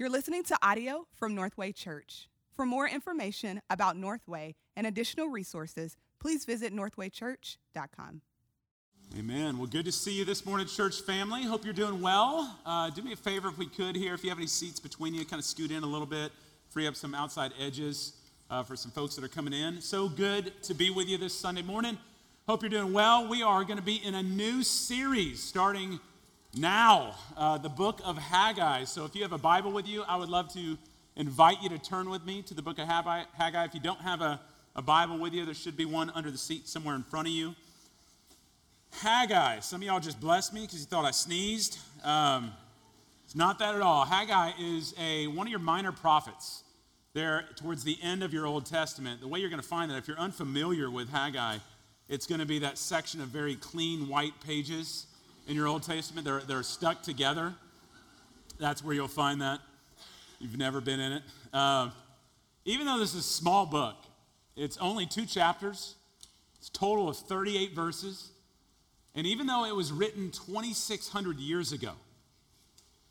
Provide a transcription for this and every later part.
You're listening to audio from Northway Church. For more information about Northway and additional resources, please visit northwaychurch.com. Amen. Well, good to see you this morning, church family. Hope you're doing well. Uh, do me a favor if we could here. If you have any seats between you, kind of scoot in a little bit, free up some outside edges uh, for some folks that are coming in. So good to be with you this Sunday morning. Hope you're doing well. We are going to be in a new series starting now, uh, the book of Haggai. So if you have a Bible with you, I would love to invite you to turn with me to the book of Haggai. If you don't have a, a Bible with you, there should be one under the seat somewhere in front of you. Haggai. Some of y'all just blessed me because you thought I sneezed. Um, it's not that at all. Haggai is a one of your minor prophets. There, towards the end of your Old Testament, the way you're going to find that, if you're unfamiliar with Haggai, it's going to be that section of very clean white pages in your Old Testament. They're, they're stuck together. That's where you'll find that. You've never been in it. Uh, even though this is a small book, it's only two chapters. It's a total of 38 verses. And even though it was written 2,600 years ago,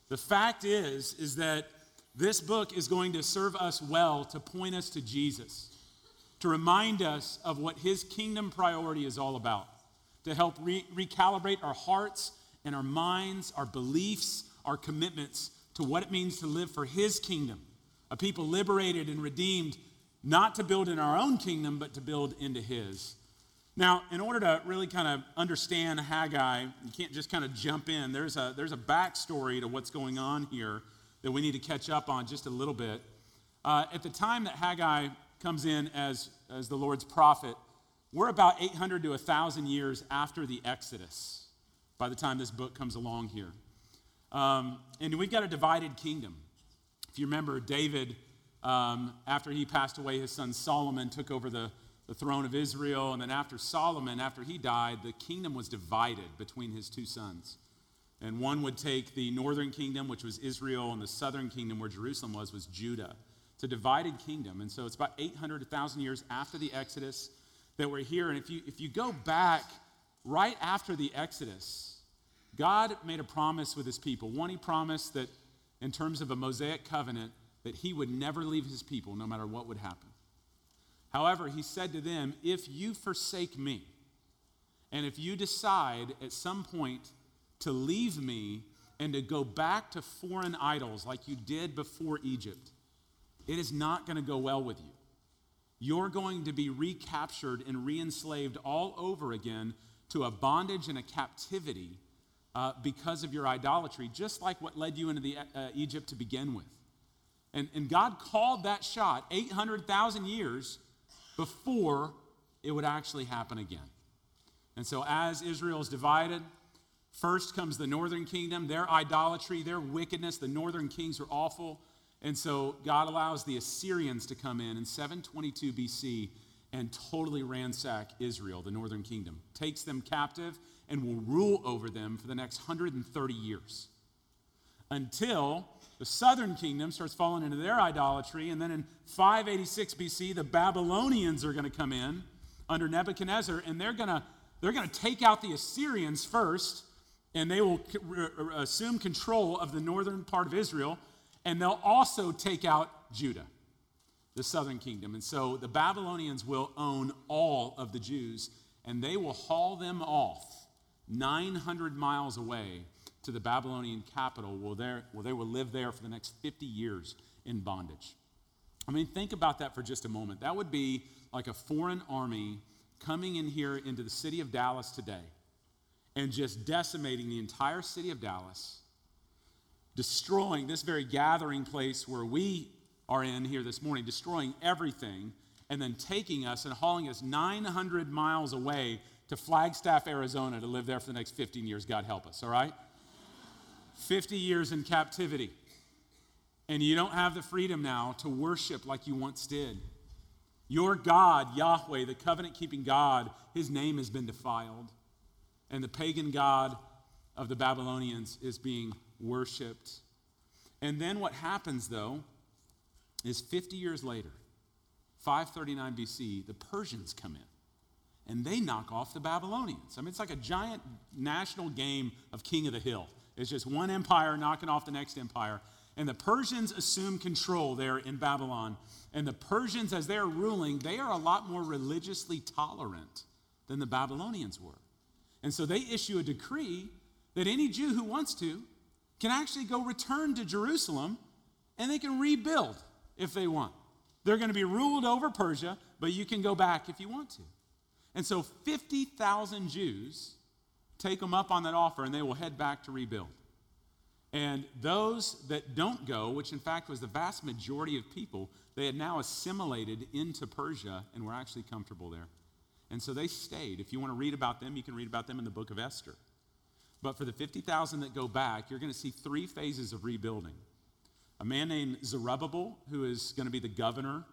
the fact is, is that this book is going to serve us well to point us to Jesus, to remind us of what his kingdom priority is all about to help re- recalibrate our hearts and our minds, our beliefs, our commitments to what it means to live for His kingdom. A people liberated and redeemed, not to build in our own kingdom, but to build into His. Now, in order to really kind of understand Haggai, you can't just kind of jump in. There's a, there's a backstory to what's going on here that we need to catch up on just a little bit. Uh, at the time that Haggai comes in as, as the Lord's prophet, we're about 800 to 1,000 years after the Exodus by the time this book comes along here. Um, and we've got a divided kingdom. If you remember, David, um, after he passed away, his son Solomon took over the, the throne of Israel. And then after Solomon, after he died, the kingdom was divided between his two sons. And one would take the northern kingdom, which was Israel, and the southern kingdom, where Jerusalem was, was Judah. It's a divided kingdom. And so it's about 800 1,000 years after the Exodus that we're here. And if you, if you go back right after the Exodus, God made a promise with his people. One, he promised that in terms of a Mosaic covenant, that he would never leave his people no matter what would happen. However, he said to them, If you forsake me, and if you decide at some point to leave me and to go back to foreign idols like you did before Egypt, it is not going to go well with you you're going to be recaptured and reenslaved all over again to a bondage and a captivity uh, because of your idolatry, just like what led you into the, uh, Egypt to begin with. And, and God called that shot 800,000 years before it would actually happen again. And so, as Israel is divided, first comes the northern kingdom, their idolatry, their wickedness. The northern kings are awful. And so God allows the Assyrians to come in in 722 BC and totally ransack Israel, the northern kingdom, takes them captive, and will rule over them for the next 130 years until the southern kingdom starts falling into their idolatry. And then in 586 BC, the Babylonians are going to come in under Nebuchadnezzar, and they're going to they're going to take out the Assyrians first, and they will assume control of the northern part of Israel and they'll also take out Judah, the southern kingdom. And so the Babylonians will own all of the Jews, and they will haul them off 900 miles away to the Babylonian capital where, where they will live there for the next 50 years in bondage. I mean, think about that for just a moment. That would be like a foreign army coming in here into the city of Dallas today and just decimating the entire city of Dallas destroying this very gathering place where we are in here this morning, destroying everything, and then taking us and hauling us 900 miles away to Flagstaff, Arizona to live there for the next 15 years. God help us, all right? 50 years in captivity. And you don't have the freedom now to worship like you once did. Your God, Yahweh, the covenant keeping God, his name has been defiled. And the pagan God of the Babylonians is being worshiped. And then what happens, though, is 50 years later, 539 BC, the Persians come in and they knock off the Babylonians. I mean, it's like a giant national game of King of the Hill. It's just one empire knocking off the next empire. And the Persians assume control there in Babylon. And the Persians, as they're ruling, they are a lot more religiously tolerant than the Babylonians were. And so they issue a decree that any Jew who wants to can actually go return to Jerusalem and they can rebuild if they want. They're going to be ruled over Persia, but you can go back if you want to. And so 50,000 Jews take them up on that offer and they will head back to rebuild. And those that don't go, which in fact was the vast majority of people, they had now assimilated into Persia and were actually comfortable there. And so they stayed. If you want to read about them, you can read about them in the book of Esther. But for the 50,000 that go back, you're going to see three phases of rebuilding. A man named Zerubbabel, who is going to be the governor.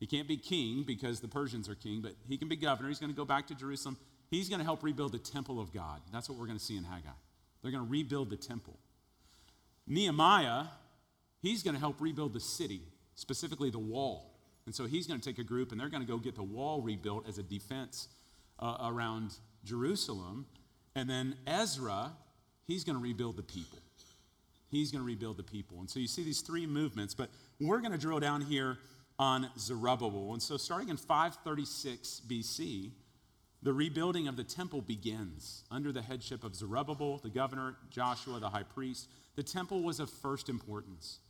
He can't be king because the Persians are king, but he can be governor. He's going to go back to Jerusalem. He's going to help rebuild the temple of God. That's what we're going to see in Haggai. They're going to rebuild the temple. Nehemiah, he's going to help rebuild the city, specifically the wall. And so he's going to take a group and they're going to go get the wall rebuilt as a defense uh, around Jerusalem. And then Ezra, he's going to rebuild the people. He's going to rebuild the people. And so you see these three movements, but we're going to drill down here on Zerubbabel. And so starting in 536 BC, the rebuilding of the temple begins under the headship of Zerubbabel, the governor, Joshua, the high priest. The temple was of first importance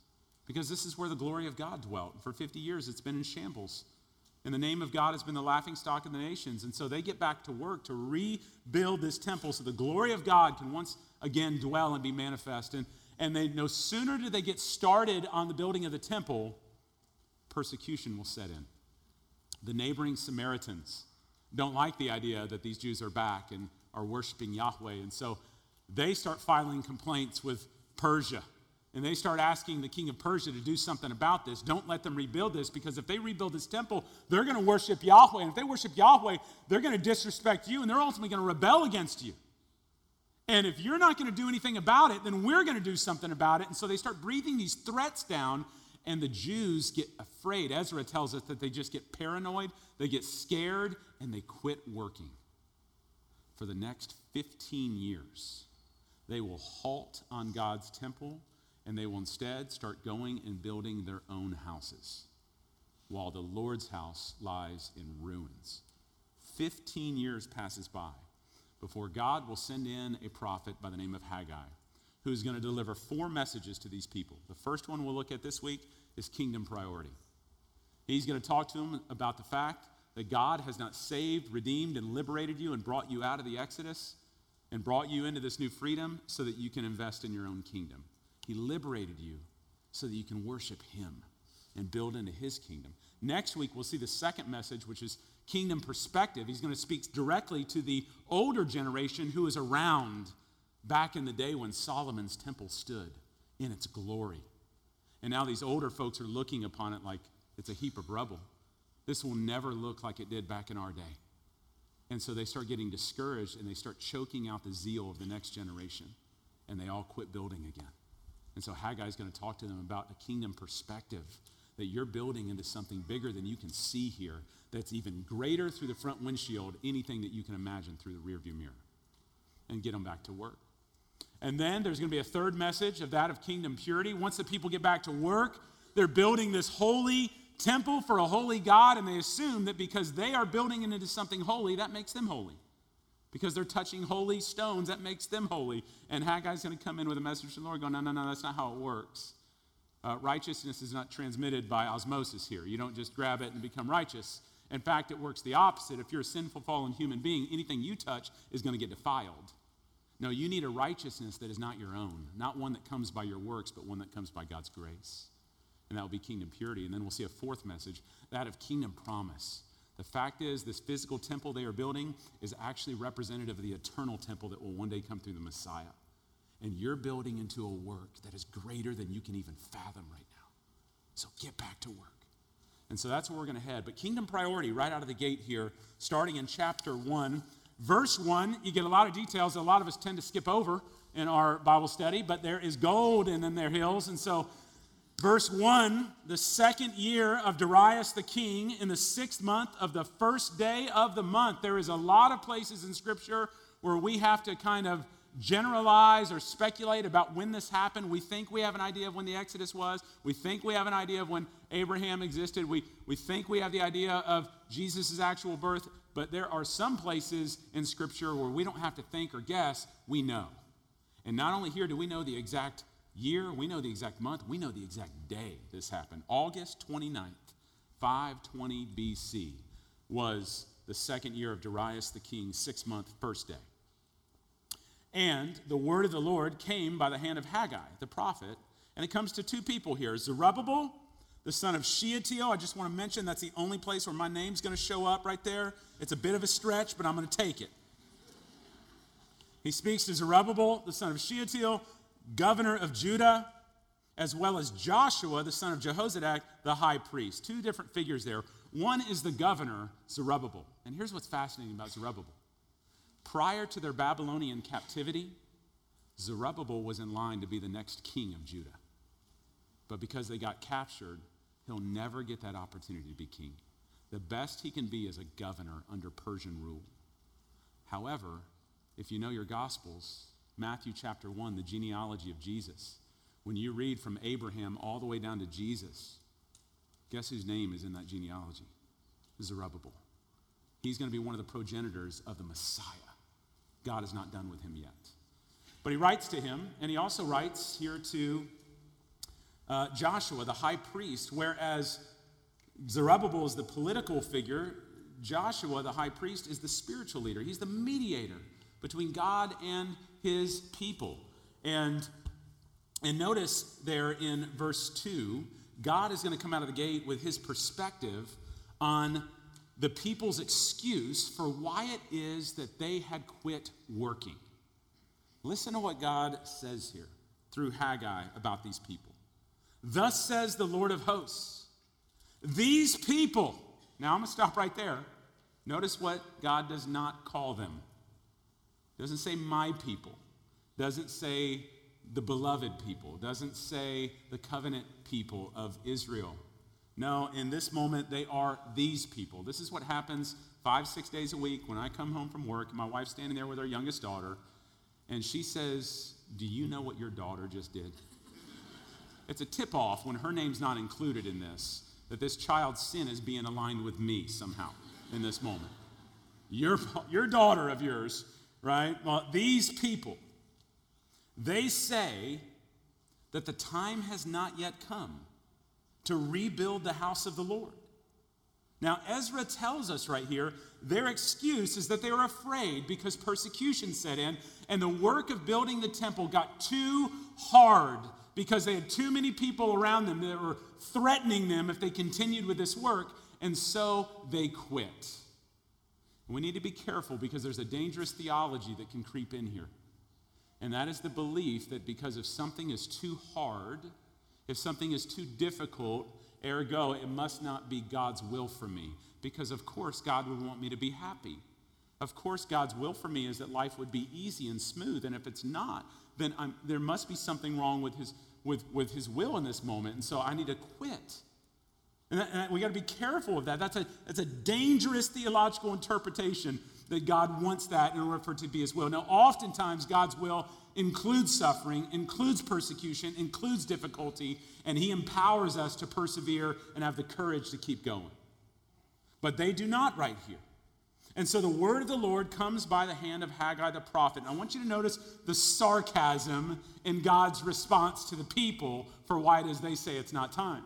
because this is where the glory of God dwelt. For 50 years, it's been in shambles. And the name of God has been the laughing stock of the nations. And so they get back to work to rebuild this temple so the glory of God can once again dwell and be manifest. And, and they no sooner do they get started on the building of the temple, persecution will set in. The neighboring Samaritans don't like the idea that these Jews are back and are worshiping Yahweh. And so they start filing complaints with Persia. And they start asking the king of Persia to do something about this. Don't let them rebuild this because if they rebuild this temple, they're going to worship Yahweh. And if they worship Yahweh, they're going to disrespect you and they're ultimately going to rebel against you. And if you're not going to do anything about it, then we're going to do something about it. And so they start breathing these threats down, and the Jews get afraid. Ezra tells us that they just get paranoid, they get scared, and they quit working. For the next 15 years, they will halt on God's temple and they will instead start going and building their own houses while the Lord's house lies in ruins. 15 years passes by before God will send in a prophet by the name of Haggai who's going to deliver four messages to these people. The first one we'll look at this week is kingdom priority. He's going to talk to them about the fact that God has not saved, redeemed, and liberated you and brought you out of the Exodus and brought you into this new freedom so that you can invest in your own kingdom. He liberated you so that you can worship Him and build into His kingdom. Next week, we'll see the second message, which is kingdom perspective. He's going to speak directly to the older generation who is around back in the day when Solomon's temple stood in its glory. And now these older folks are looking upon it like it's a heap of rubble. This will never look like it did back in our day. And so they start getting discouraged and they start choking out the zeal of the next generation. And they all quit building again. And so Haggai is going to talk to them about a kingdom perspective that you're building into something bigger than you can see here, that's even greater through the front windshield, anything that you can imagine through the rearview mirror, and get them back to work. And then there's going to be a third message of that of kingdom purity. Once the people get back to work, they're building this holy temple for a holy God, and they assume that because they are building it into something holy, that makes them holy because they're touching holy stones. That makes them holy. And Haggai's going to come in with a message from the Lord going, no, no, no, that's not how it works. Uh, righteousness is not transmitted by osmosis here. You don't just grab it and become righteous. In fact, it works the opposite. If you're a sinful, fallen human being, anything you touch is going to get defiled. No, you need a righteousness that is not your own, not one that comes by your works, but one that comes by God's grace. And that will be kingdom purity. And then we'll see a fourth message, that of kingdom promise. The fact is, this physical temple they are building is actually representative of the eternal temple that will one day come through the Messiah. And you're building into a work that is greater than you can even fathom right now. So get back to work. And so that's where we're going to head. But kingdom priority, right out of the gate here, starting in chapter 1. Verse 1, you get a lot of details that a lot of us tend to skip over in our Bible study, but there is gold and in their hills. And so Verse 1 The second year of Darius the king, in the sixth month of the first day of the month. There is a lot of places in Scripture where we have to kind of generalize or speculate about when this happened. We think we have an idea of when the Exodus was. We think we have an idea of when Abraham existed. We, we think we have the idea of Jesus' actual birth. But there are some places in Scripture where we don't have to think or guess, we know. And not only here do we know the exact year, we know the exact month, we know the exact day this happened. August 29th, 520 BC was the second year of Darius the king's six month first day. And the word of the Lord came by the hand of Haggai, the prophet, and it comes to two people here Zerubbabel, the son of Shealtiel. I just want to mention that's the only place where my name's going to show up right there. It's a bit of a stretch, but I'm going to take it. He speaks to Zerubbabel, the son of Shealtiel, governor of Judah, as well as Joshua, the son of Jehozadak, the high priest. Two different figures there. One is the governor, Zerubbabel. And here's what's fascinating about Zerubbabel. Prior to their Babylonian captivity, Zerubbabel was in line to be the next king of Judah. But because they got captured, he'll never get that opportunity to be king. The best he can be is a governor under Persian rule. However, if you know your Gospels, Matthew chapter 1, the genealogy of Jesus, when you read from Abraham all the way down to Jesus, guess whose name is in that genealogy? Zerubbabel. He's going to be one of the progenitors of the Messiah. God is not done with him yet. But he writes to him, and he also writes here to uh, Joshua, the high priest, whereas Zerubbabel is the political figure, Joshua, the high priest, is the spiritual leader. He's the mediator between God and his people. And, and notice there in verse 2, God is going to come out of the gate with his perspective on the people's excuse for why it is that they had quit working. Listen to what God says here through Haggai about these people. Thus says the Lord of hosts, these people, now I'm going to stop right there. Notice what God does not call them. Doesn't say my people, doesn't say the beloved people, doesn't say the covenant people of Israel. No, in this moment, they are these people. This is what happens five, six days a week when I come home from work. My wife's standing there with her youngest daughter, and she says, Do you know what your daughter just did? It's a tip off when her name's not included in this that this child's sin is being aligned with me somehow in this moment. Your, your daughter of yours, right? Well, these people, they say that the time has not yet come to rebuild the house of the Lord. Now, Ezra tells us right here their excuse is that they were afraid because persecution set in and the work of building the temple got too hard because they had too many people around them that were threatening them if they continued with this work, and so they quit. We need to be careful because there's a dangerous theology that can creep in here. And that is the belief that because if something is too hard, if something is too difficult, ergo, it must not be God's will for me. Because, of course, God would want me to be happy. Of course, God's will for me is that life would be easy and smooth. And if it's not, then I'm, there must be something wrong with his, with, with his will in this moment. And so I need to quit. And, that, and we got to be careful of that. That's a, that's a dangerous theological interpretation that God wants that in order for it to be his will. Now, oftentimes, God's will includes suffering, includes persecution, includes difficulty, and He empowers us to persevere and have the courage to keep going. But they do not right here. And so the word of the Lord comes by the hand of Haggai the prophet. And I want you to notice the sarcasm in God's response to the people for why it is they say it's not time.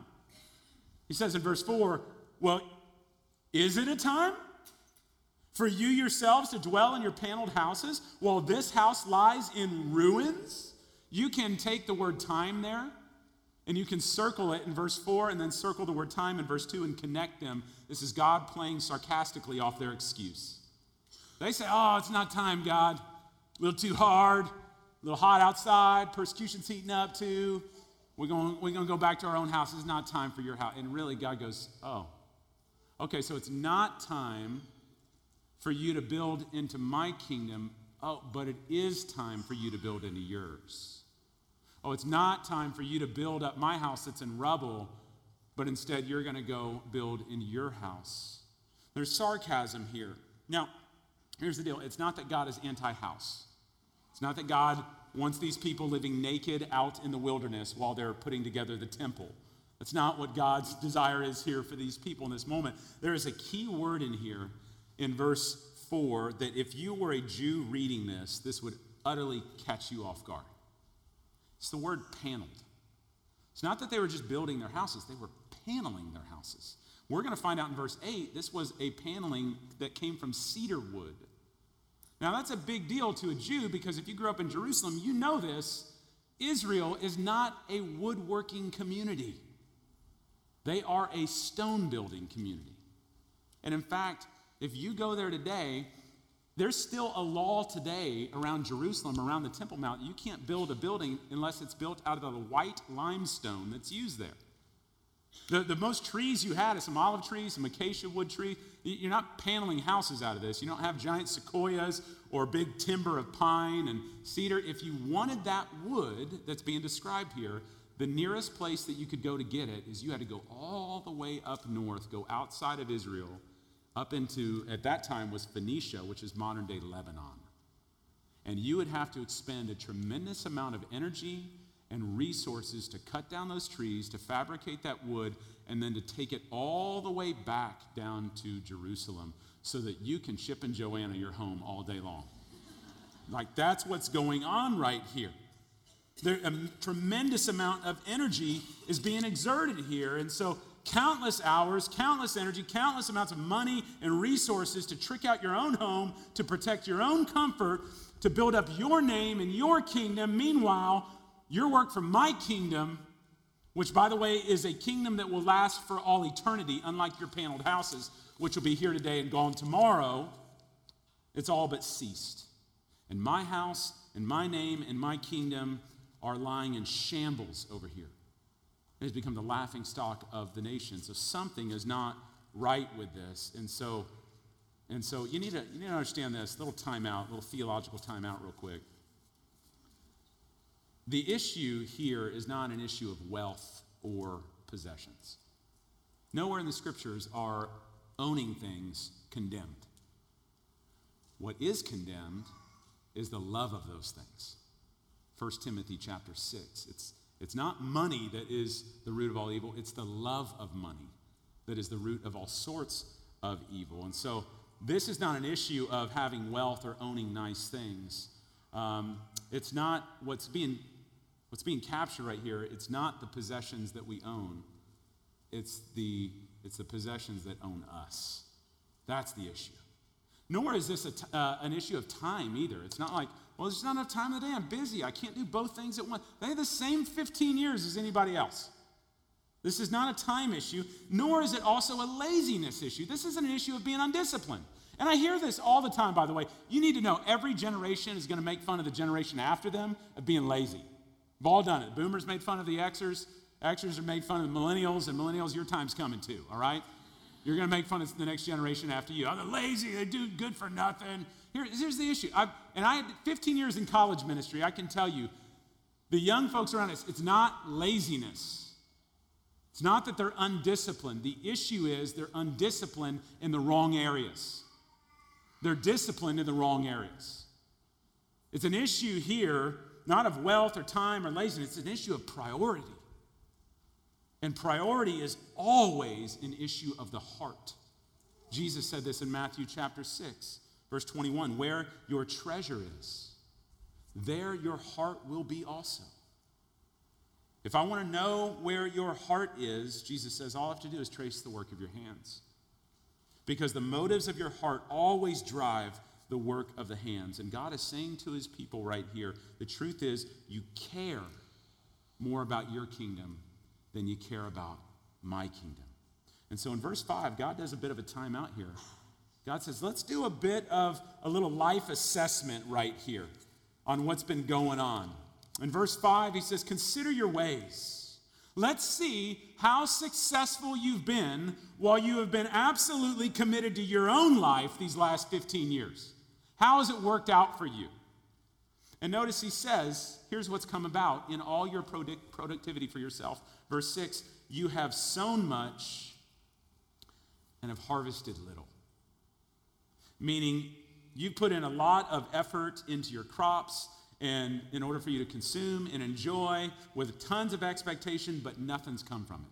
He says in verse 4, Well, is it a time? For you yourselves to dwell in your paneled houses while this house lies in ruins? You can take the word time there and you can circle it in verse 4 and then circle the word time in verse 2 and connect them. This is God playing sarcastically off their excuse. They say, Oh, it's not time, God. A little too hard, a little hot outside, persecution's heating up too. We're going, we're going to go back to our own house. It's not time for your house. And really, God goes, Oh, okay, so it's not time for you to build into my kingdom. Oh, but it is time for you to build into yours. Oh, it's not time for you to build up my house that's in rubble, but instead you're going to go build in your house. There's sarcasm here. Now, here's the deal it's not that God is anti house, It's not that God wants these people living naked out in the wilderness while they're putting together the temple. That's not what God's desire is here for these people in this moment. There is a key word in here in verse 4 that if you were a Jew reading this, this would utterly catch you off guard. It's the word paneled. It's not that they were just building their houses, they were paneling their houses. We're going to find out in verse 8 this was a paneling that came from cedar wood. Now, that's a big deal to a Jew because if you grew up in Jerusalem, you know this. Israel is not a woodworking community, they are a stone building community. And in fact, if you go there today, there's still a law today around Jerusalem, around the Temple Mount. You can't build a building unless it's built out of the white limestone that's used there. The, the most trees you had is some olive trees, some acacia wood tree. You're not paneling houses out of this. You don't have giant sequoias or big timber of pine and cedar. If you wanted that wood that's being described here, the nearest place that you could go to get it is you had to go all the way up north, go outside of Israel, up into, at that time, was Phoenicia, which is modern day Lebanon. And you would have to expend a tremendous amount of energy and resources to cut down those trees, to fabricate that wood, and then to take it all the way back down to Jerusalem so that you can ship in Joanna your home all day long. like that's what's going on right here. There, a tremendous amount of energy is being exerted here. And so, countless hours, countless energy, countless amounts of money and resources to trick out your own home, to protect your own comfort, to build up your name and your kingdom. Meanwhile, your work for my kingdom, which, by the way, is a kingdom that will last for all eternity, unlike your paneled houses, which will be here today and gone tomorrow, it's all but ceased. And my house and my name and my kingdom are lying in shambles over here. It has become the laughing stock of the nation. So something is not right with this. And so, and so you need to you need to understand this. Little timeout, little theological timeout, real quick. The issue here is not an issue of wealth or possessions. Nowhere in the scriptures are owning things condemned. What is condemned is the love of those things. 1 Timothy chapter 6. It's, it's not money that is the root of all evil, it's the love of money that is the root of all sorts of evil. And so this is not an issue of having wealth or owning nice things. Um, it's not what's being What's being captured right here, it's not the possessions that we own, it's the, it's the possessions that own us. That's the issue. Nor is this t- uh, an issue of time either. It's not like, well, there's not enough time in the day. I'm busy. I can't do both things at once. They have the same 15 years as anybody else. This is not a time issue, nor is it also a laziness issue. This is an issue of being undisciplined. And I hear this all the time, by the way. You need to know every generation is going to make fun of the generation after them of being lazy. We've all done it. Boomers made fun of the Xers. Xers are made fun of the millennials, and millennials, your time's coming too, all right? You're going to make fun of the next generation after you. Oh, they're lazy. They do good for nothing. Here, here's the issue. I've, and I had 15 years in college ministry. I can tell you, the young folks around us, it's not laziness. It's not that they're undisciplined. The issue is they're undisciplined in the wrong areas. They're disciplined in the wrong areas. It's an issue here not of wealth or time or laziness, it's an issue of priority. And priority is always an issue of the heart. Jesus said this in Matthew chapter 6, verse 21 where your treasure is, there your heart will be also. If I want to know where your heart is, Jesus says, all I have to do is trace the work of your hands. Because the motives of your heart always drive the work of the hands. And God is saying to his people right here the truth is, you care more about your kingdom than you care about my kingdom. And so in verse 5, God does a bit of a timeout here. God says, let's do a bit of a little life assessment right here on what's been going on. In verse 5, he says, Consider your ways. Let's see how successful you've been while you have been absolutely committed to your own life these last 15 years. How has it worked out for you? And notice he says, here's what's come about in all your product- productivity for yourself. Verse 6 you have sown much and have harvested little. Meaning, you put in a lot of effort into your crops and in order for you to consume and enjoy with tons of expectation, but nothing's come from it.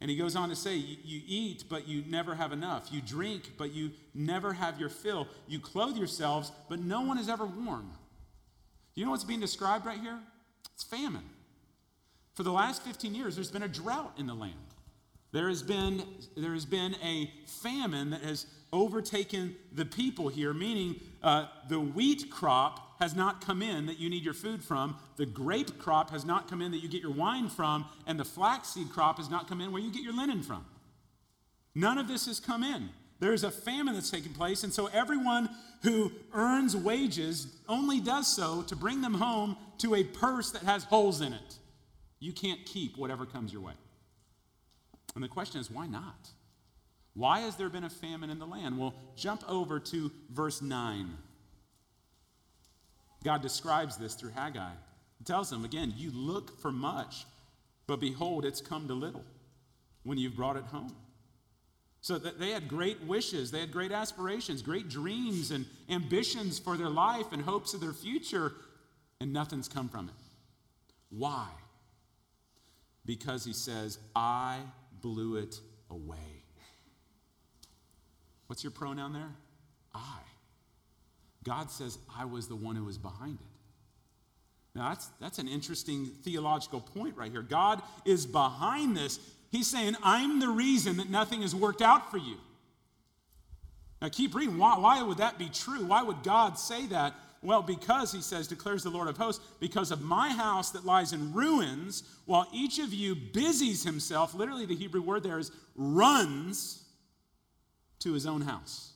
And he goes on to say, you, eat, but you never have enough. You drink, but you never have your fill. You clothe yourselves, but no one is ever warm. Do you know what's being described right here? It's famine. For the last 15 years, there's been a drought in the land. There has been, there has been a famine that has overtaken the people here, meaning uh, the wheat crop has not come in that you need your food from, the grape crop has not come in that you get your wine from, and the flaxseed crop has not come in where you get your linen from. None of this has come in. There's a famine that's taking place, and so everyone who earns wages only does so to bring them home to a purse that has holes in it. You can't keep whatever comes your way. And the question is, why not? Why has there been a famine in the land? Well, jump over to verse 9. God describes this through Haggai. He tells them, again, you look for much, but behold, it's come to little when you've brought it home. So that they had great wishes, they had great aspirations, great dreams and ambitions for their life and hopes of their future, and nothing's come from it. Why? Because he says, I blew it away. What's your pronoun there? I. God says, I was the one who was behind it. Now, that's, that's an interesting theological point right here. God is behind this. He's saying, I'm the reason that nothing has worked out for you. Now, keep reading. Why, why would that be true? Why would God say that? Well, because, he says, declares the Lord of hosts, because of my house that lies in ruins, while each of you busies himself, literally the Hebrew word there is runs to his own house.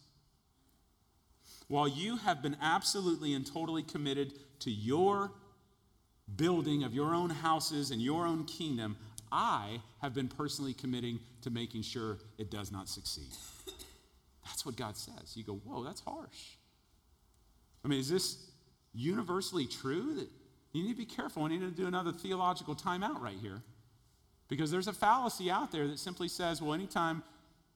While you have been absolutely and totally committed to your building of your own houses and your own kingdom, I have been personally committing to making sure it does not succeed. That's what God says. You go, whoa, that's harsh. I mean, is this universally true? That you need to be careful. I need to do another theological timeout right here. Because there's a fallacy out there that simply says, well, anytime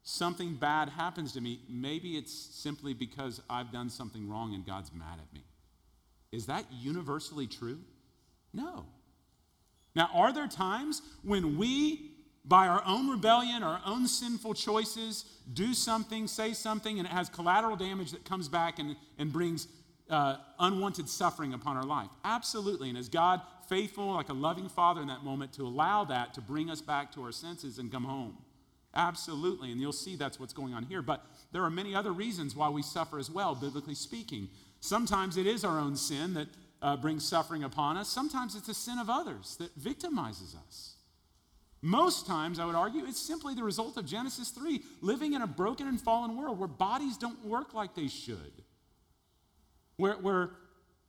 something bad happens to me, maybe it's simply because I've done something wrong and God's mad at me. Is that universally true? No. Now, are there times when we, by our own rebellion, our own sinful choices, do something, say something, and it has collateral damage that comes back and, and brings uh, unwanted suffering upon our life? Absolutely. And is God faithful, like a loving father in that moment, to allow that to bring us back to our senses and come home? Absolutely. And you'll see that's what's going on here. But there are many other reasons why we suffer as well, biblically speaking. Sometimes it is our own sin that uh, brings suffering upon us, sometimes it's a sin of others that victimizes us. Most times, I would argue, it's simply the result of Genesis 3, living in a broken and fallen world where bodies don't work like they should where, where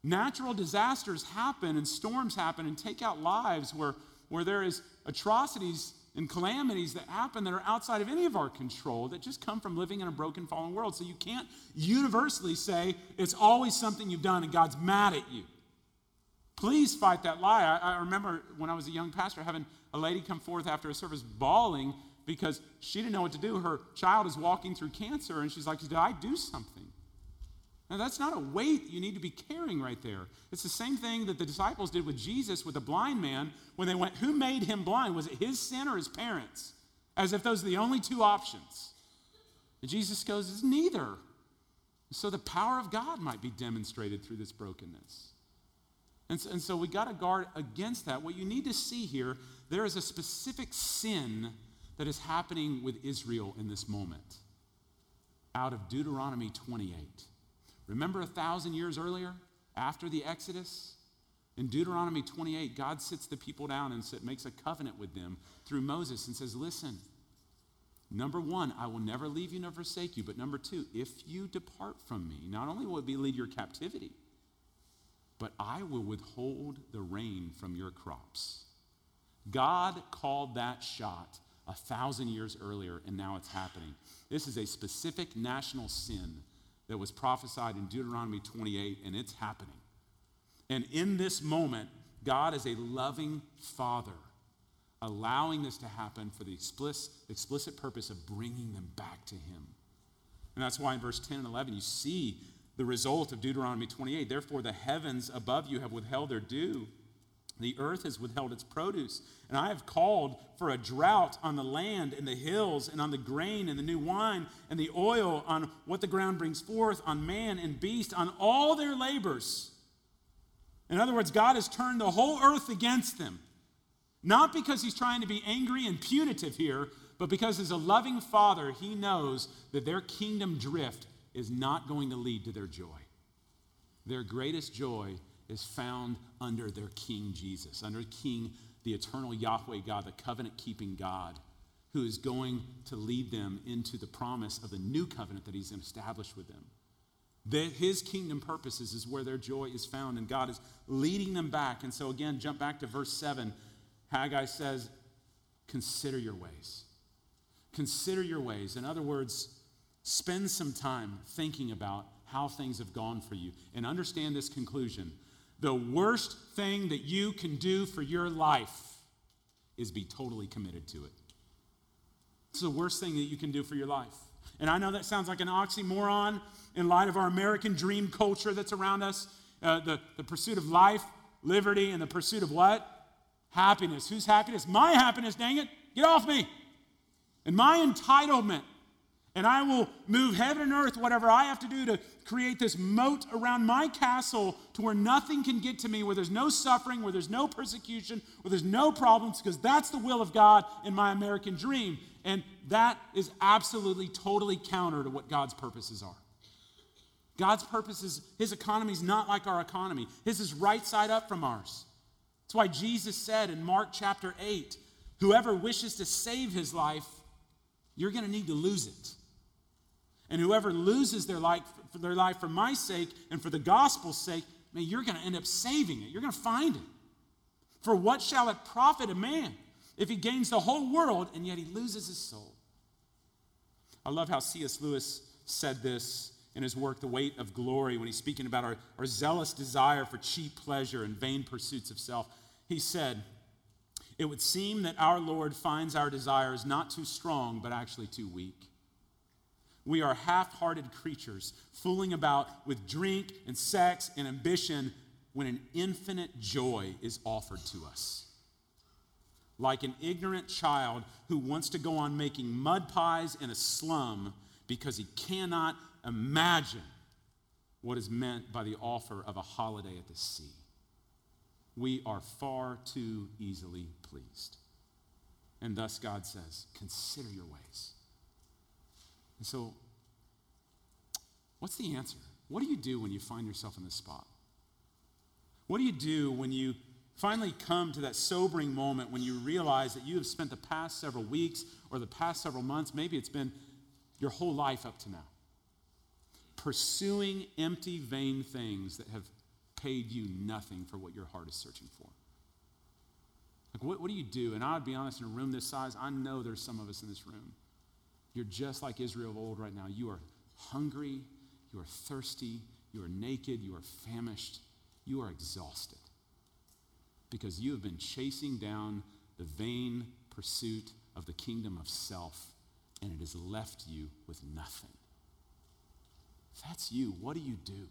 natural disasters happen and storms happen and take out lives, where, where there is atrocities and calamities that happen that are outside of any of our control that just come from living in a broken, fallen world. So you can't universally say it's always something you've done and God's mad at you. Please fight that lie. I, I remember when I was a young pastor having a lady come forth after a service bawling because she didn't know what to do. Her child is walking through cancer, and she's like, Did I do something? Now, that's not a weight you need to be carrying right there. It's the same thing that the disciples did with Jesus with the blind man when they went, Who made him blind? Was it his sin or his parents? As if those are the only two options. And Jesus goes, It's neither. So the power of God might be demonstrated through this brokenness. And so, and so we got to guard against that. What you need to see here, there is a specific sin that is happening with Israel in this moment out of Deuteronomy 28. Remember a thousand years earlier, after the Exodus? In Deuteronomy 28, God sits the people down and makes a covenant with them through Moses and says, Listen, number one, I will never leave you nor forsake you. But number two, if you depart from me, not only will it be lead your captivity, but I will withhold the rain from your crops. God called that shot a thousand years earlier, and now it's happening. This is a specific national sin that was prophesied in Deuteronomy 28, and it's happening. And in this moment, God is a loving father, allowing this to happen for the explicit, explicit purpose of bringing them back to Him. And that's why in verse 10 and 11, you see the result of Deuteronomy 28. Therefore, the heavens above you have withheld their dew. The earth has withheld its produce. And I have called for a drought on the land and the hills and on the grain and the new wine and the oil on what the ground brings forth, on man and beast, on all their labors. In other words, God has turned the whole earth against them. Not because he's trying to be angry and punitive here, but because as a loving father, he knows that their kingdom drift is not going to lead to their joy. Their greatest joy is found under their King Jesus, under King, the eternal Yahweh God, the covenant keeping God, who is going to lead them into the promise of the new covenant that He's established with them. That his kingdom purposes is where their joy is found, and God is leading them back. And so, again, jump back to verse 7. Haggai says, Consider your ways. Consider your ways. In other words, Spend some time thinking about how things have gone for you and understand this conclusion. The worst thing that you can do for your life is be totally committed to it. It's the worst thing that you can do for your life. And I know that sounds like an oxymoron in light of our American dream culture that's around us uh, the, the pursuit of life, liberty, and the pursuit of what? Happiness. Whose happiness? My happiness, dang it. Get off me. And my entitlement and I will move heaven and earth, whatever I have to do to create this moat around my castle to where nothing can get to me, where there's no suffering, where there's no persecution, where there's no problems, because that's the will of God in my American dream. And that is absolutely, totally counter to what God's purposes are. God's purposes, his economy is not like our economy. His is right side up from ours. That's why Jesus said in Mark chapter 8 whoever wishes to save his life, you're going to need to lose it. And whoever loses their life for their life for my sake and for the gospel's sake, man, you're going to end up saving it. You're going to find it. For what shall it profit a man if he gains the whole world and yet he loses his soul? I love how C.S. Lewis said this in his work, The Weight of Glory, when he's speaking about our, our zealous desire for cheap pleasure and vain pursuits of self. He said, It would seem that our Lord finds our desires not too strong, but actually too weak. We are half hearted creatures, fooling about with drink and sex and ambition when an infinite joy is offered to us. Like an ignorant child who wants to go on making mud pies in a slum because he cannot imagine what is meant by the offer of a holiday at the sea. We are far too easily pleased. And thus God says, Consider your ways. And so, what's the answer? What do you do when you find yourself in this spot? What do you do when you finally come to that sobering moment when you realize that you have spent the past several weeks or the past several months, maybe it's been your whole life up to now, pursuing empty, vain things that have paid you nothing for what your heart is searching for? Like, what, what do you do? And I'd be honest, in a room this size, I know there's some of us in this room you're just like Israel of old right now. You are hungry, you are thirsty, you are naked, you are famished, you are exhausted because you have been chasing down the vain pursuit of the kingdom of self, and it has left you with nothing. If that's you, what do you do?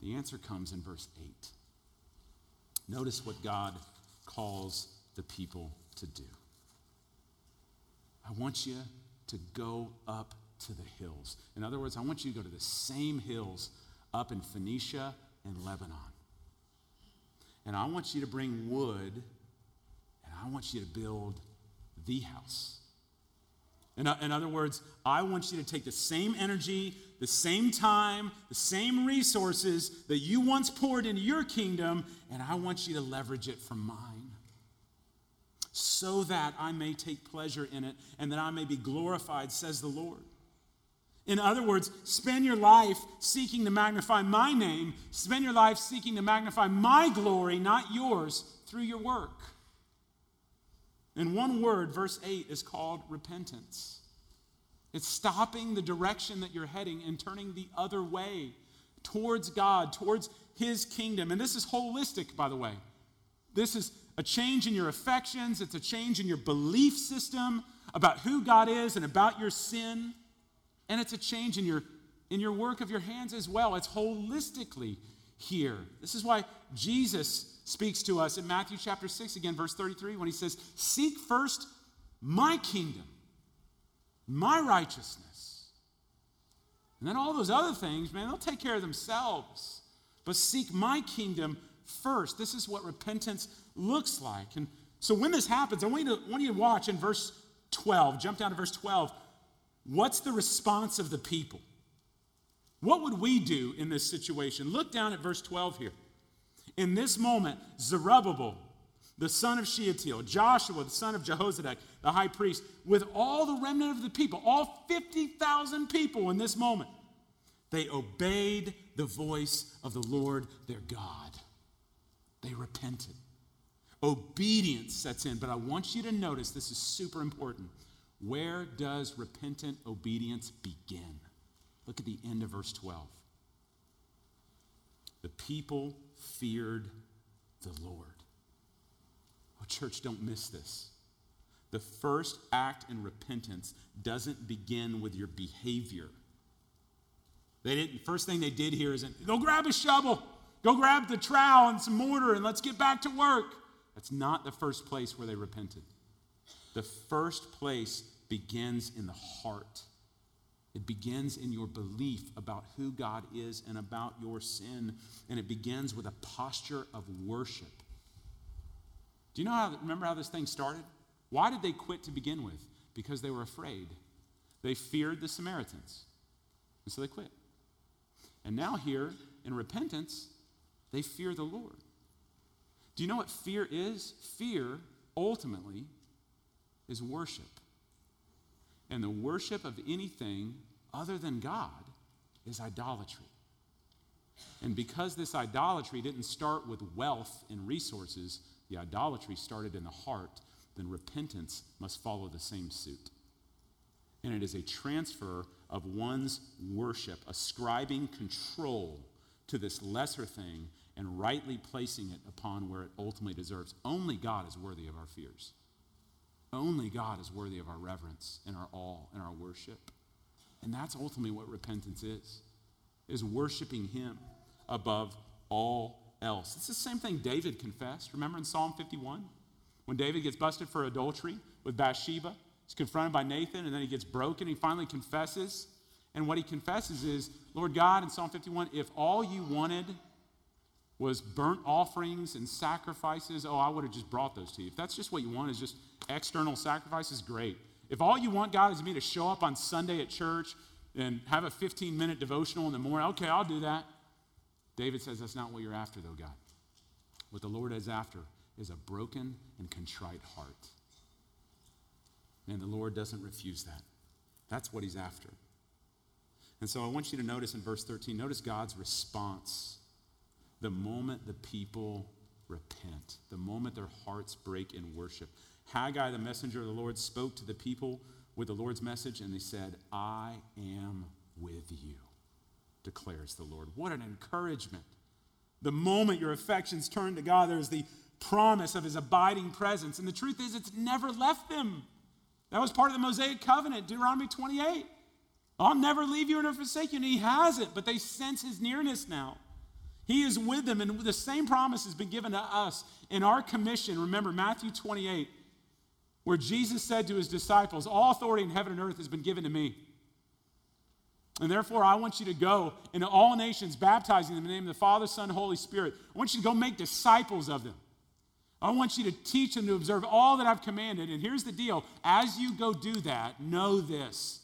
The answer comes in verse 8. Notice what God calls the people to do. I want you to go up to the hills. In other words, I want you to go to the same hills up in Phoenicia and Lebanon. And I want you to bring wood and I want you to build the house. In, in other words, I want you to take the same energy, the same time, the same resources that you once poured into your kingdom, and I want you to leverage it for mine so that I may take pleasure in it and that I may be glorified, says the Lord. In other words, spend your life seeking to magnify my name, spend your life seeking to magnify my glory, not yours, through your work. In one word, verse 8 is called repentance. It's stopping the direction that you're heading and turning the other way towards God, towards His kingdom. And this is holistic, by the way. This is a change in your affections, it's a change in your belief system about who God is and about your sin, and it's a change in your in your work of your hands as well. It's holistically here. This is why Jesus speaks to us in Matthew chapter 6, again, verse 33, when he says, Seek first my kingdom, my righteousness. And then all those other things, man, they'll take care of themselves. But seek my kingdom first. This is what repentance looks like. And so when this happens, I want you to, want you to watch in verse 12, jump down to verse 12. What's the response of the people? What would we do in this situation? Look down at verse 12 here. In this moment, Zerubbabel, the son of Shealtiel, Joshua, the son of Jehozadak, the high priest, with all the remnant of the people, all 50,000 people in this moment, they obeyed the voice of the Lord their God. They repented. Obedience sets in, but I want you to notice this is super important. Where does repentant obedience begin? Look at the end of verse 12. The people feared the Lord. Oh, church, don't miss this. The first act in repentance doesn't begin with your behavior. They didn't, first thing they did here is go grab a shovel, go grab the trowel and some mortar, and let's get back to work. That's not the first place where they repented. The first place begins in the heart. It begins in your belief about who God is and about your sin. And it begins with a posture of worship. Do you know how, remember how this thing started? Why did they quit to begin with? Because they were afraid. They feared the Samaritans. And so they quit. And now, here in repentance, they fear the Lord. Do you know what fear is? Fear, ultimately, is worship. And the worship of anything other than God is idolatry. And because this idolatry didn't start with wealth and resources, the idolatry started in the heart, then repentance must follow the same suit. And it is a transfer of one's worship, ascribing control to this lesser thing and rightly placing it upon where it ultimately deserves. Only God is worthy of our fears. Only God is worthy of our reverence and our awe and our worship. And that's ultimately what repentance is, is worshiping him above all else. It's the same thing David confessed. Remember in Psalm 51? When David gets busted for adultery with Bathsheba, he's confronted by Nathan, and then he gets broken. He finally confesses. And what he confesses is, Lord God, in Psalm 51, if all you wanted was burnt offerings and sacrifices, oh, I would have just brought those to you. If that's just what you want, is just external sacrifices, great. If all you want, God, is me to show up on Sunday at church and have a 15 minute devotional in the morning, okay, I'll do that. David says that's not what you're after, though, God. What the Lord is after is a broken and contrite heart. And the Lord doesn't refuse that. That's what he's after. And so I want you to notice in verse 13, notice God's response the moment the people repent, the moment their hearts break in worship. Haggai, the messenger of the Lord, spoke to the people with the Lord's message, and they said, I am with you, declares the Lord. What an encouragement. The moment your affections turn to God, there's the promise of his abiding presence. And the truth is, it's never left them. That was part of the Mosaic covenant, Deuteronomy 28. I'll never leave you nor forsake you. And he hasn't, but they sense his nearness now. He is with them, and the same promise has been given to us in our commission. Remember, Matthew 28, where Jesus said to his disciples, All authority in heaven and earth has been given to me. And therefore, I want you to go into all nations, baptizing them in the name of the Father, Son, Holy Spirit. I want you to go make disciples of them. I want you to teach them to observe all that I've commanded. And here's the deal as you go do that, know this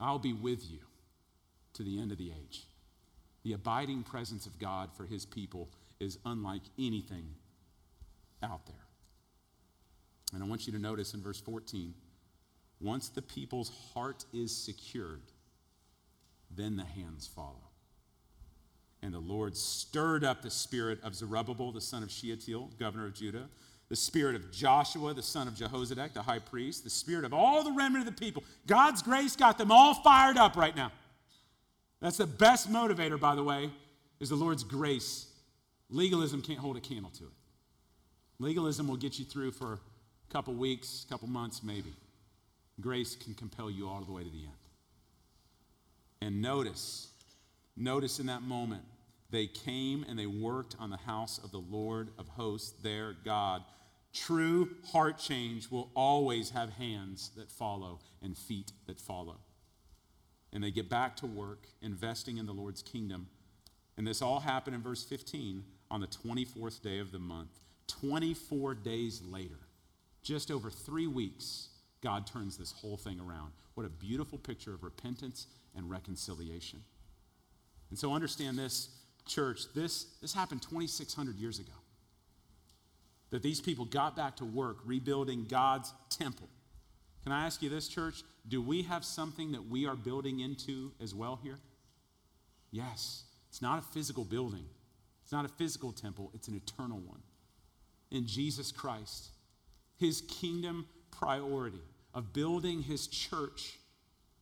I'll be with you to the end of the age. The abiding presence of God for his people is unlike anything out there. And I want you to notice in verse 14 once the people's heart is secured, then the hands follow. And the Lord stirred up the spirit of Zerubbabel, the son of Shealtiel, governor of Judah, the spirit of Joshua, the son of Jehozadak, the high priest, the spirit of all the remnant of the people. God's grace got them all fired up right now. That's the best motivator, by the way, is the Lord's grace. Legalism can't hold a candle to it. Legalism will get you through for a couple weeks, a couple months, maybe. Grace can compel you all the way to the end. And notice, notice in that moment, they came and they worked on the house of the Lord of hosts, their God. True heart change will always have hands that follow and feet that follow. And they get back to work, investing in the Lord's kingdom. And this all happened in verse 15 on the 24th day of the month. 24 days later, just over three weeks, God turns this whole thing around. What a beautiful picture of repentance and reconciliation. And so understand this, church, this, this happened 2,600 years ago. That these people got back to work rebuilding God's temple. Can I ask you this, church? Do we have something that we are building into as well here? Yes. It's not a physical building, it's not a physical temple, it's an eternal one. In Jesus Christ, his kingdom priority of building his church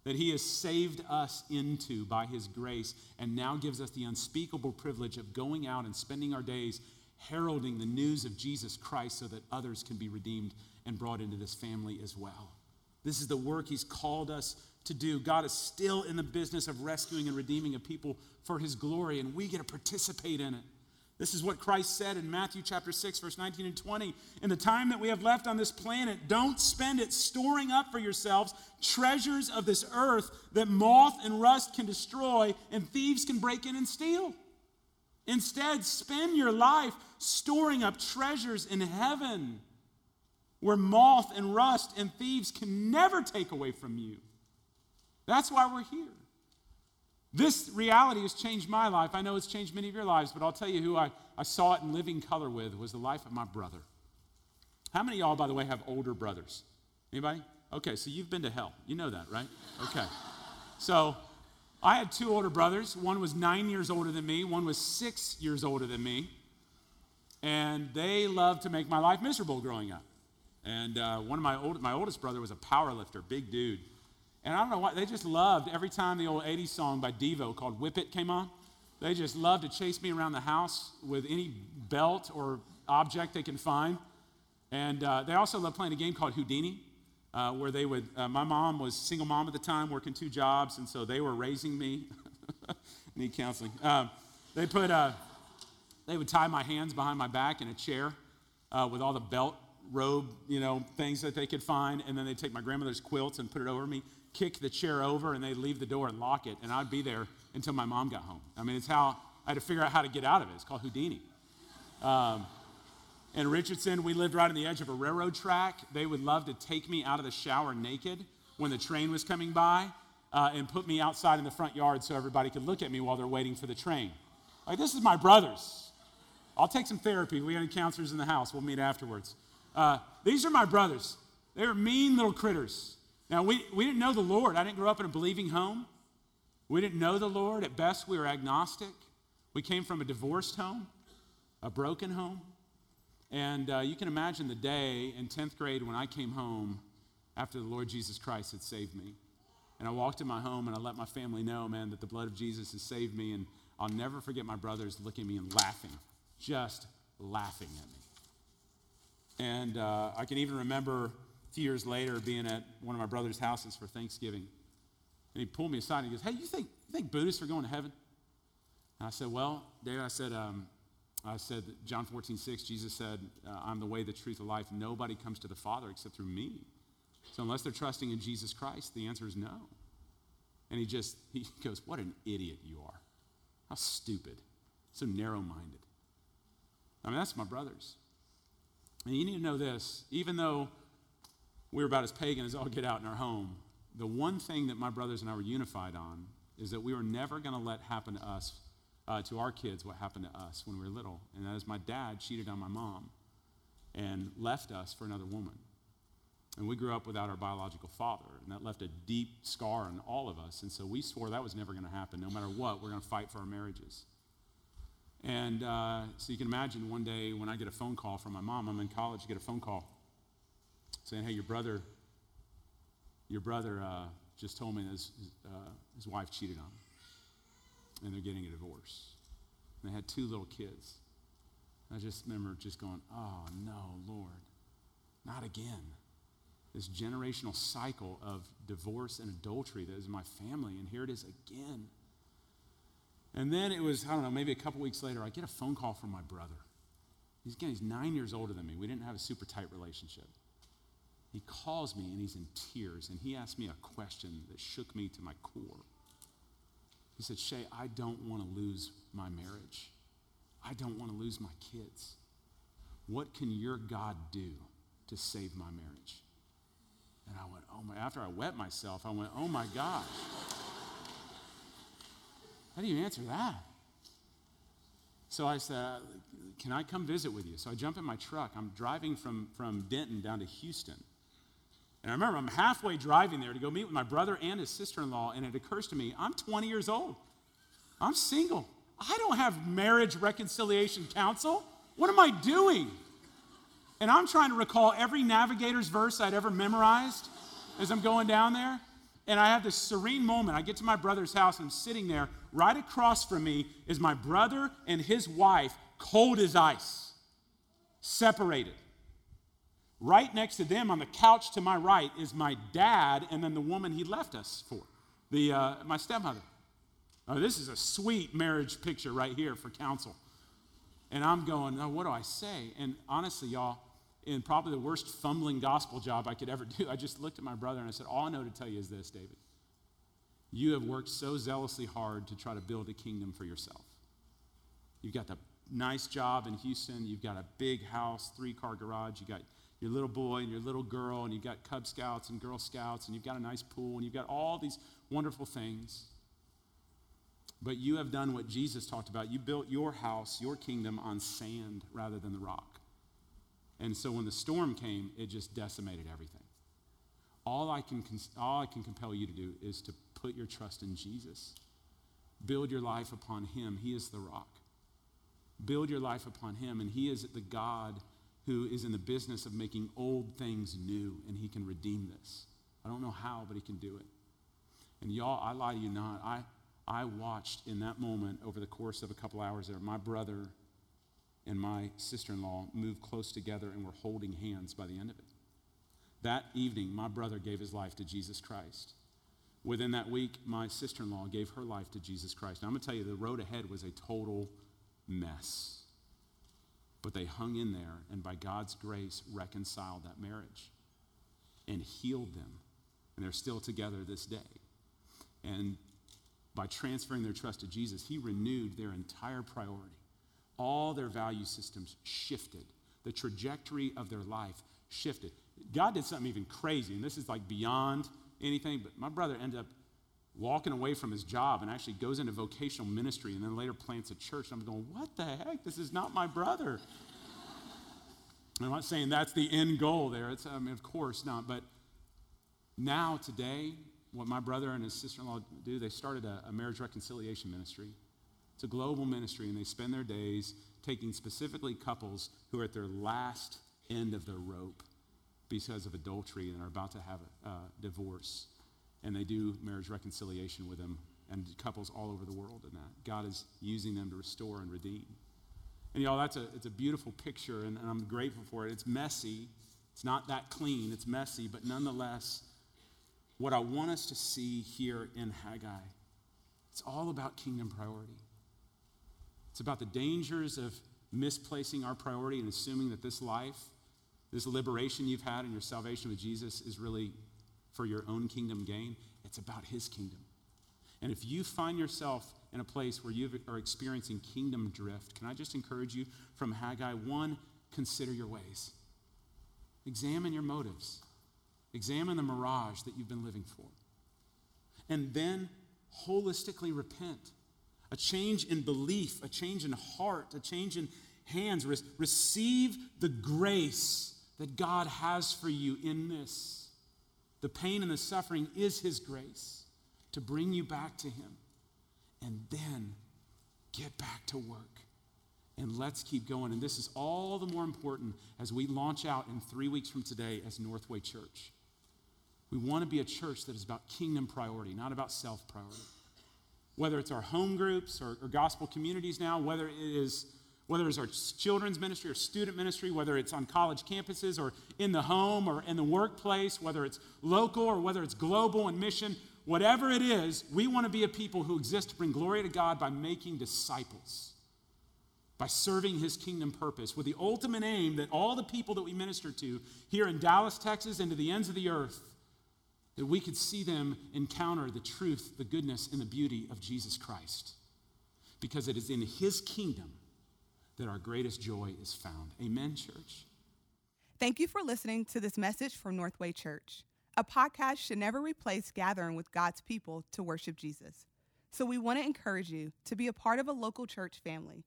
that he has saved us into by his grace and now gives us the unspeakable privilege of going out and spending our days heralding the news of Jesus Christ so that others can be redeemed and brought into this family as well. This is the work he's called us to do. God is still in the business of rescuing and redeeming a people for his glory, and we get to participate in it. This is what Christ said in Matthew chapter 6, verse 19 and 20. In the time that we have left on this planet, don't spend it storing up for yourselves treasures of this earth that moth and rust can destroy and thieves can break in and steal. Instead, spend your life storing up treasures in heaven where moth and rust and thieves can never take away from you. That's why we're here. This reality has changed my life. I know it's changed many of your lives, but I'll tell you who I, I saw it in living color with was the life of my brother. How many y'all, by the way, have older brothers? Anybody? Okay, so you've been to hell. You know that, right? Okay. So I had two older brothers. One was nine years older than me, one was six years older than me. And they loved to make my life miserable growing up. And uh, one of my, old, my oldest brother was a power lifter, big dude. And I don't know why, they just loved every time the old 80s song by Devo called Whip It came on. They just loved to chase me around the house with any belt or object they can find. And uh, they also loved playing a game called Houdini, uh, where they would, uh, my mom was single mom at the time, working two jobs, and so they were raising me. Need counseling. Um, they put, uh, they would tie my hands behind my back in a chair uh, with all the belt robe, you know, things that they could find, and then they'd take my grandmother's quilts and put it over me kick the chair over and they'd leave the door and lock it, and I'd be there until my mom got home. I mean, it's how I had to figure out how to get out of it. It's called Houdini. Um, in Richardson, we lived right on the edge of a railroad track. They would love to take me out of the shower naked when the train was coming by uh, and put me outside in the front yard so everybody could look at me while they're waiting for the train. Like, this is my brothers. I'll take some therapy. We got any counselors in the house. We'll meet afterwards. Uh, these are my brothers. They were mean little critters. Now, we, we didn't know the Lord. I didn't grow up in a believing home. We didn't know the Lord. At best, we were agnostic. We came from a divorced home, a broken home. And uh, you can imagine the day in 10th grade when I came home after the Lord Jesus Christ had saved me. And I walked in my home and I let my family know, man, that the blood of Jesus has saved me. And I'll never forget my brothers looking at me and laughing, just laughing at me. And uh, I can even remember few years later, being at one of my brother's houses for Thanksgiving, and he pulled me aside and he goes, Hey, you think, you think Buddhists are going to heaven? And I said, Well, Dave, I said, um, I said, John 14, 6, Jesus said, uh, I'm the way, the truth, the life. Nobody comes to the Father except through me. So unless they're trusting in Jesus Christ, the answer is no. And he just, he goes, What an idiot you are. How stupid. So narrow minded. I mean, that's my brothers. And you need to know this even though we were about as pagan as all get out in our home. The one thing that my brothers and I were unified on is that we were never going to let happen to us, uh, to our kids, what happened to us when we were little. And that is my dad cheated on my mom and left us for another woman. And we grew up without our biological father, and that left a deep scar on all of us. And so we swore that was never going to happen. No matter what, we're going to fight for our marriages. And uh, so you can imagine one day when I get a phone call from my mom, I'm in college, get a phone call saying, hey, your brother, your brother uh, just told me his, uh, his wife cheated on him, and they're getting a divorce. And they had two little kids. I just remember just going, oh, no, Lord, not again. this generational cycle of divorce and adultery that is my family, and here it is again. And then it was, I don't know, maybe a couple weeks later, I get a phone call from my brother. He's, again, he's nine years older than me. We didn't have a super tight relationship. He calls me and he's in tears, and he asked me a question that shook me to my core. He said, Shay, I don't want to lose my marriage. I don't want to lose my kids. What can your God do to save my marriage? And I went, oh my, after I wet myself, I went, oh my gosh. How do you answer that? So I said, Can I come visit with you? So I jump in my truck. I'm driving from, from Denton down to Houston. And I remember I'm halfway driving there to go meet with my brother and his sister in law, and it occurs to me I'm 20 years old. I'm single. I don't have marriage reconciliation counsel. What am I doing? And I'm trying to recall every navigator's verse I'd ever memorized as I'm going down there. And I have this serene moment. I get to my brother's house and I'm sitting there. Right across from me is my brother and his wife, cold as ice, separated. Right next to them on the couch to my right is my dad and then the woman he left us for, the, uh, my stepmother. Oh, this is a sweet marriage picture right here for counsel. And I'm going, oh, what do I say? And honestly, y'all, in probably the worst fumbling gospel job I could ever do, I just looked at my brother and I said, All I know to tell you is this, David. You have worked so zealously hard to try to build a kingdom for yourself. You've got the nice job in Houston, you've got a big house, three car garage, you got your little boy and your little girl, and you've got Cub Scouts and Girl Scouts, and you've got a nice pool, and you've got all these wonderful things. But you have done what Jesus talked about. You built your house, your kingdom on sand rather than the rock. And so when the storm came, it just decimated everything. All I can, all I can compel you to do is to put your trust in Jesus. Build your life upon Him. He is the rock. Build your life upon Him, and He is the God who is in the business of making old things new, and He can redeem this. I don't know how, but He can do it. And y'all, I lie to you not. I, I watched in that moment over the course of a couple hours there, my brother and my sister in law moved close together and were holding hands by the end of it. That evening, my brother gave his life to Jesus Christ. Within that week, my sister in law gave her life to Jesus Christ. Now, I'm going to tell you, the road ahead was a total mess. But they hung in there and, by God's grace, reconciled that marriage and healed them. And they're still together this day. And by transferring their trust to Jesus, He renewed their entire priority all their value systems shifted. The trajectory of their life shifted. God did something even crazy, and this is like beyond anything, but my brother ended up walking away from his job and actually goes into vocational ministry and then later plants a church. I'm going, what the heck? This is not my brother. I'm not saying that's the end goal there. It's, I mean, of course not. But now, today, what my brother and his sister in law do, they started a, a marriage reconciliation ministry. It's a global ministry, and they spend their days taking specifically couples who are at their last end of their rope because of adultery and are about to have a divorce. And they do marriage reconciliation with them and couples all over the world in that. God is using them to restore and redeem. And y'all, that's a, it's a beautiful picture, and, and I'm grateful for it. It's messy. It's not that clean. It's messy, but nonetheless, what I want us to see here in Haggai, it's all about kingdom priority. It's about the dangers of misplacing our priority and assuming that this life, this liberation you've had and your salvation with Jesus is really for your own kingdom gain. It's about his kingdom. And if you find yourself in a place where you are experiencing kingdom drift, can I just encourage you from Haggai? One, consider your ways, examine your motives, examine the mirage that you've been living for. And then holistically repent a change in belief, a change in heart, a change in hands. Re- receive the grace that God has for you in this. The pain and the suffering is His grace to bring you back to Him. And then get back to work. And let's keep going. And this is all the more important as we launch out in three weeks from today as Northway Church. We want to be a church that is about kingdom priority, not about self priority whether it's our home groups or, or gospel communities now, whether it is whether it's our children's ministry or student ministry, whether it's on college campuses or in the home or in the workplace, whether it's local or whether it's global in mission, whatever it is, we want to be a people who exist to bring glory to God by making disciples, by serving his kingdom purpose, with the ultimate aim that all the people that we minister to here in Dallas, Texas, and to the ends of the earth, that we could see them encounter the truth, the goodness, and the beauty of Jesus Christ. Because it is in his kingdom that our greatest joy is found. Amen, church. Thank you for listening to this message from Northway Church. A podcast should never replace gathering with God's people to worship Jesus. So we want to encourage you to be a part of a local church family.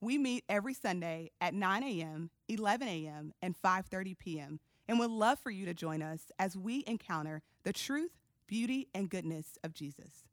We meet every Sunday at 9 a.m., 11 a.m., and 5:30 p.m. and would love for you to join us as we encounter the truth, beauty, and goodness of Jesus.